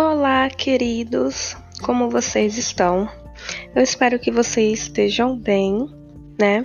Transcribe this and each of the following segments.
Olá, queridos, como vocês estão? Eu espero que vocês estejam bem, né?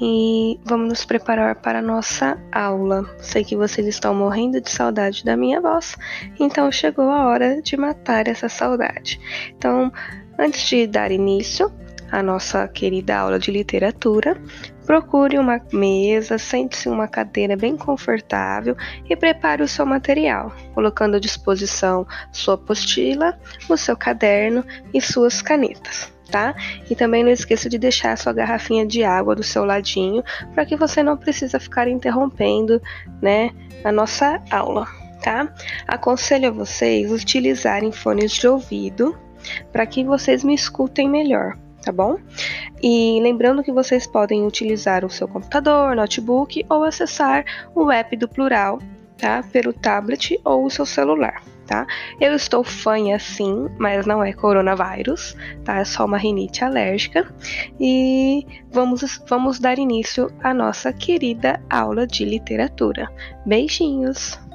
E vamos nos preparar para a nossa aula. Sei que vocês estão morrendo de saudade da minha voz, então chegou a hora de matar essa saudade. Então, antes de dar início à nossa querida aula de literatura, Procure uma mesa, sente-se em uma cadeira bem confortável e prepare o seu material, colocando à disposição sua apostila, o seu caderno e suas canetas. Tá? E também não esqueça de deixar a sua garrafinha de água do seu ladinho para que você não precisa ficar interrompendo, né, a nossa aula, tá? Aconselho a vocês utilizarem fones de ouvido para que vocês me escutem melhor, tá bom? E lembrando que vocês podem utilizar o seu computador, notebook ou acessar o app do Plural, tá? Pelo tablet ou o seu celular. Tá? Eu estou fanha sim, mas não é coronavírus, tá? É só uma rinite alérgica. E vamos, vamos dar início à nossa querida aula de literatura. Beijinhos!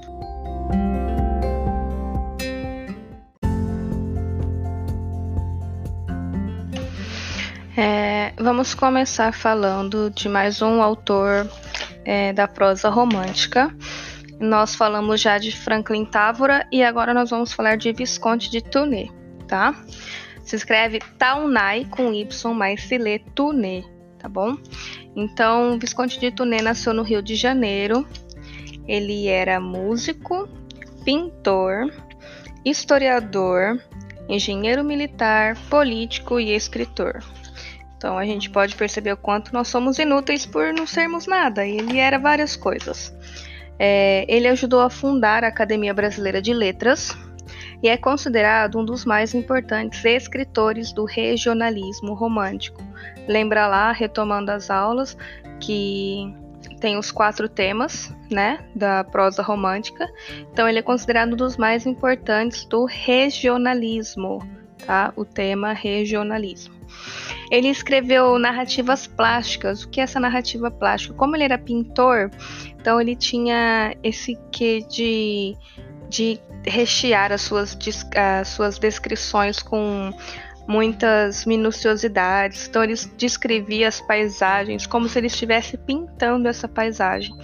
É, vamos começar falando de mais um autor é, da prosa romântica. Nós falamos já de Franklin Távora e agora nós vamos falar de Visconde de Tuné, tá? Se escreve Taunay com Y, mas se lê Tuné, tá bom? Então, Visconde de Tuné nasceu no Rio de Janeiro. Ele era músico, pintor, historiador, engenheiro militar, político e escritor. Então a gente pode perceber o quanto nós somos inúteis por não sermos nada. E ele era várias coisas. É, ele ajudou a fundar a Academia Brasileira de Letras e é considerado um dos mais importantes escritores do regionalismo romântico. Lembra lá, retomando as aulas, que tem os quatro temas, né, da prosa romântica. Então ele é considerado um dos mais importantes do regionalismo, tá? O tema regionalismo. Ele escreveu narrativas plásticas. O que é essa narrativa plástica? Como ele era pintor, então ele tinha esse quê de, de rechear as suas, as suas descrições com muitas minuciosidades. Então ele descrevia as paisagens como se ele estivesse pintando essa paisagem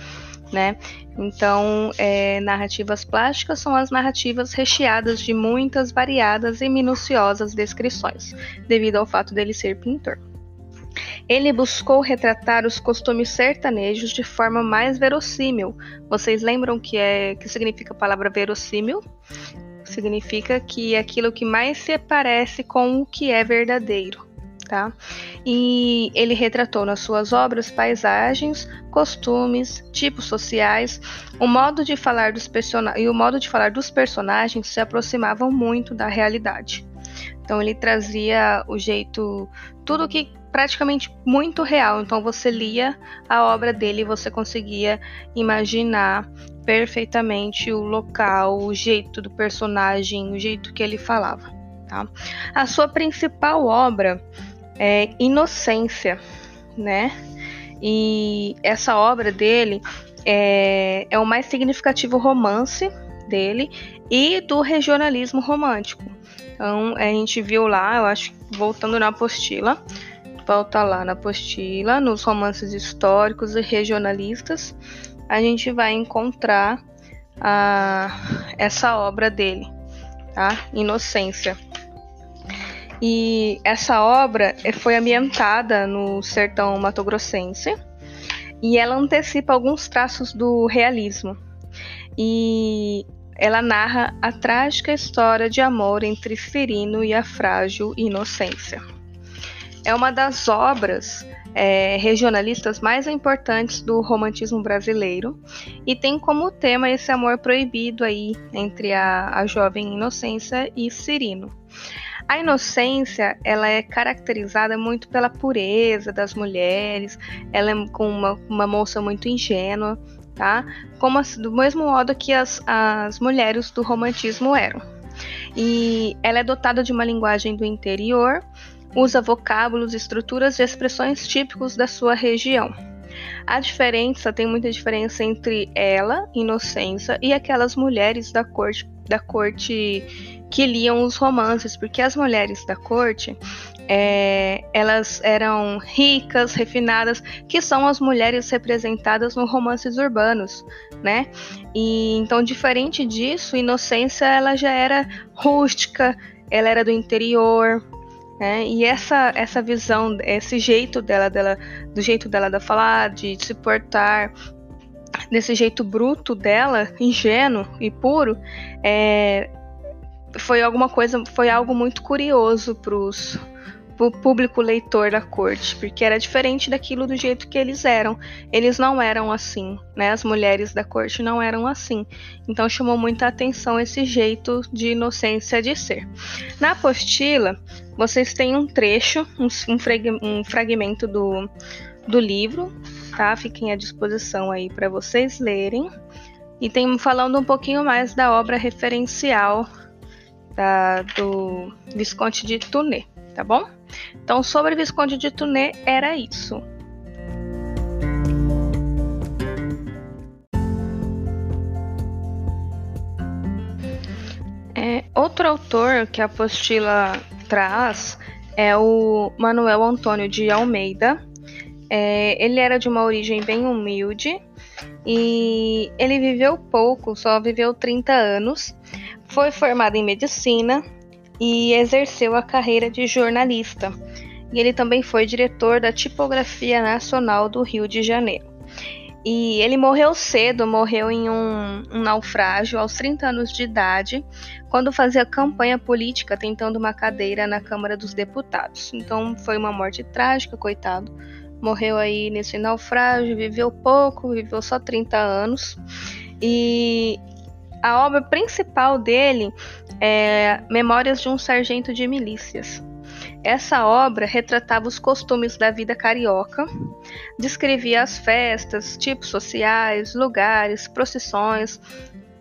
né? Então, é, narrativas plásticas são as narrativas recheadas de muitas variadas e minuciosas descrições, devido ao fato dele ser pintor. Ele buscou retratar os costumes sertanejos de forma mais verossímil. Vocês lembram que é que significa a palavra verossímil? Significa que é aquilo que mais se parece com o que é verdadeiro tá? E ele retratou nas suas obras paisagens, costumes, tipos sociais, o modo de falar dos e o modo de falar dos personagens se aproximavam muito da realidade. Então ele trazia o jeito, tudo que praticamente muito real. Então você lia a obra dele e você conseguia imaginar perfeitamente o local, o jeito do personagem, o jeito que ele falava. Tá? A sua principal obra é, Inocência, né? E essa obra dele é, é o mais significativo romance dele e do regionalismo romântico. Então, a gente viu lá, eu acho, voltando na apostila, volta lá na apostila, nos romances históricos e regionalistas, a gente vai encontrar a, essa obra dele, tá? Inocência. E essa obra eh, foi ambientada no sertão matogrossense e ela antecipa alguns traços do realismo. E ela narra a trágica história de amor entre Cirino e a frágil Inocência. É uma das obras é, regionalistas mais importantes do romantismo brasileiro e tem como tema esse amor proibido aí entre a, a jovem Inocência e Cirino. A inocência, ela é caracterizada muito pela pureza das mulheres, ela é com uma, uma moça muito ingênua, tá? Como do mesmo modo que as, as mulheres do romantismo eram. E ela é dotada de uma linguagem do interior, usa vocábulos, estruturas e expressões típicos da sua região. A diferença, tem muita diferença entre ela, Inocência, e aquelas mulheres da corte da corte que liam os romances, porque as mulheres da corte é, elas eram ricas, refinadas, que são as mulheres representadas nos romances urbanos, né? E então, diferente disso, Inocência ela já era rústica, ela era do interior, né? E essa essa visão, esse jeito dela, dela, do jeito dela de falar, de se portar, desse jeito bruto dela, ingênuo e puro, é, foi alguma coisa, foi algo muito curioso para o público leitor da corte, porque era diferente daquilo do jeito que eles eram. Eles não eram assim, né? As mulheres da corte não eram assim. Então chamou muita atenção esse jeito de inocência de ser. Na apostila, vocês têm um trecho, um, um fragmento do, do livro, tá? Fiquem à disposição aí para vocês lerem. E tem falando um pouquinho mais da obra referencial da, do Visconde de Tuné, tá bom? Então, sobre Visconde de Tuné, era isso. É, outro autor que a apostila traz é o Manuel Antônio de Almeida. É, ele era de uma origem bem humilde e ele viveu pouco, só viveu 30 anos. Foi formado em medicina, e exerceu a carreira de jornalista. E ele também foi diretor da Tipografia Nacional do Rio de Janeiro. E ele morreu cedo, morreu em um, um, naufrágio aos 30 anos de idade, quando fazia campanha política tentando uma cadeira na Câmara dos Deputados. Então foi uma morte trágica, coitado. Morreu aí nesse naufrágio, viveu pouco, viveu só 30 anos. E a obra principal dele é Memórias de um Sargento de Milícias. Essa obra retratava os costumes da vida carioca, descrevia as festas, tipos sociais, lugares, procissões,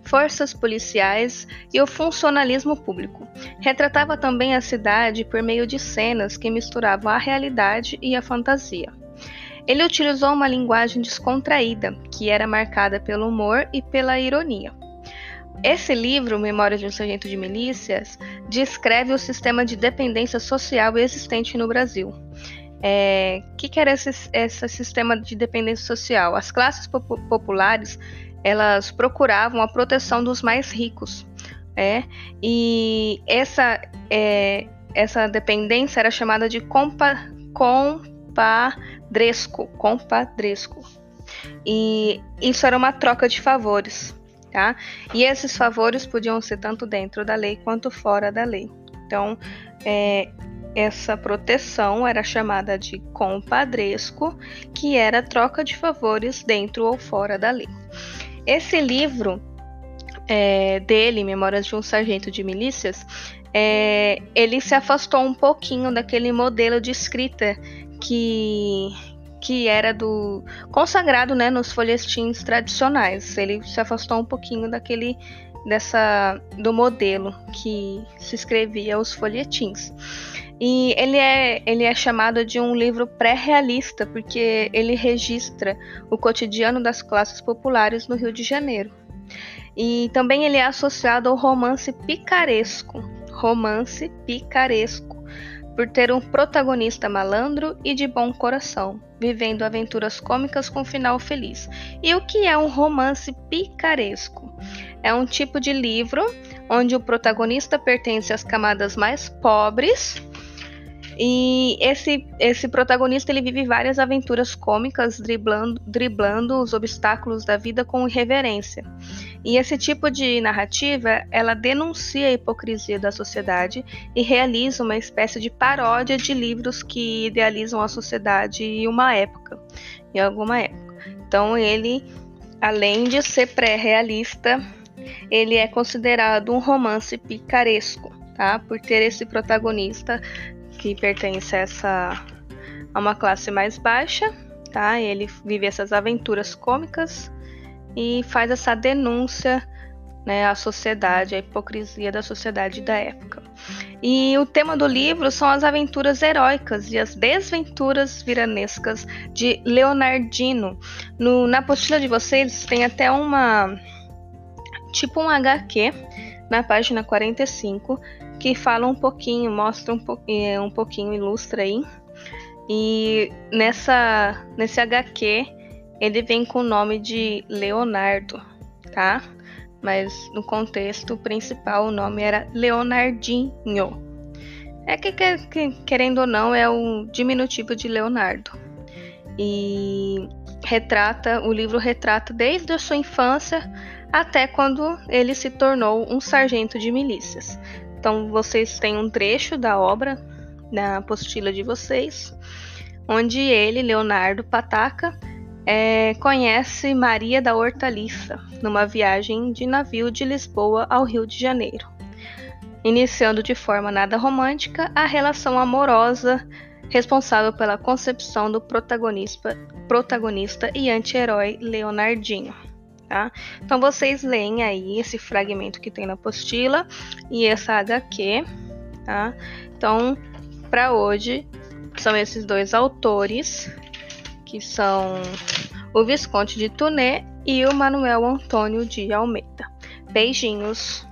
forças policiais e o funcionalismo público. Retratava também a cidade por meio de cenas que misturavam a realidade e a fantasia. Ele utilizou uma linguagem descontraída, que era marcada pelo humor e pela ironia. Esse livro, Memórias de um Sargento de Milícias, descreve o sistema de dependência social existente no Brasil. O é, que, que, era esse, esse, sistema de dependência social? As classes populares elas procuravam a proteção dos mais ricos, é, e essa, é, essa dependência era chamada de compa, compadresco, compadresco. E isso era uma troca de favores tá? E esses favores podiam ser tanto dentro da lei quanto fora da lei. Então, é, essa proteção era chamada de compadresco, que era troca de favores dentro ou fora da lei. Esse livro é, dele, Memórias de um Sargento de Milícias, é, ele se afastou um pouquinho daquele modelo de escrita que, que era do consagrado, né, nos folhetins tradicionais. Ele se afastou um pouquinho daquele dessa do modelo que se escrevia os folhetins. E ele é, ele é chamado de um livro pré-realista porque ele registra o cotidiano das classes populares no Rio de Janeiro. E também ele é associado ao romance picaresco, romance picaresco, por ter um protagonista malandro e de bom coração, vivendo aventuras cômicas com final feliz. E o que é um romance picaresco? É um tipo de livro onde o protagonista pertence às camadas mais pobres e esse, esse protagonista ele vive várias aventuras cômicas, driblando, driblando os obstáculos da vida com irreverência. E esse tipo de narrativa, ela denuncia a hipocrisia da sociedade e realiza uma espécie de paródia de livros que idealizam a sociedade em uma época, em alguma época. Então ele, além de ser pré-realista, ele é considerado um romance picaresco, tá? Por ter esse protagonista que pertence a, essa, a uma classe mais baixa, tá? Ele vive essas aventuras cômicas e faz essa denúncia né, à sociedade, à hipocrisia da sociedade da época. E o tema do livro são as aventuras heróicas e as desventuras viranescas de Leonardino. No, na apostila de vocês tem até uma tipo um HQ na página 45, que fala um pouquinho, mostra um, po é, um pouquinho, ilustra aí. E nessa, nesse HQ, ele vem com o nome de Leonardo, tá? Mas no contexto principal o nome era Leonardinho. É que, que querendo ou não, é o diminutivo de Leonardo. E retrata, o livro retrata desde a sua infância até quando ele se tornou um sargento de milícias. Então vocês têm um trecho da obra na apostila de vocês, onde ele, Leonardo Pataca, é, conhece Maria da Hortaliça numa viagem de navio de Lisboa ao Rio de Janeiro, iniciando de forma nada romântica a relação amorosa responsável pela concepção do protagonista, protagonista e anti-herói Leonardinho. Tá? Então vocês leem aí esse fragmento que tem na apostila e essa HQ. Tá? Então, para hoje, são esses dois autores, que são o Visconde de Tuné e o Manuel Antônio de Almeida. Beijinhos!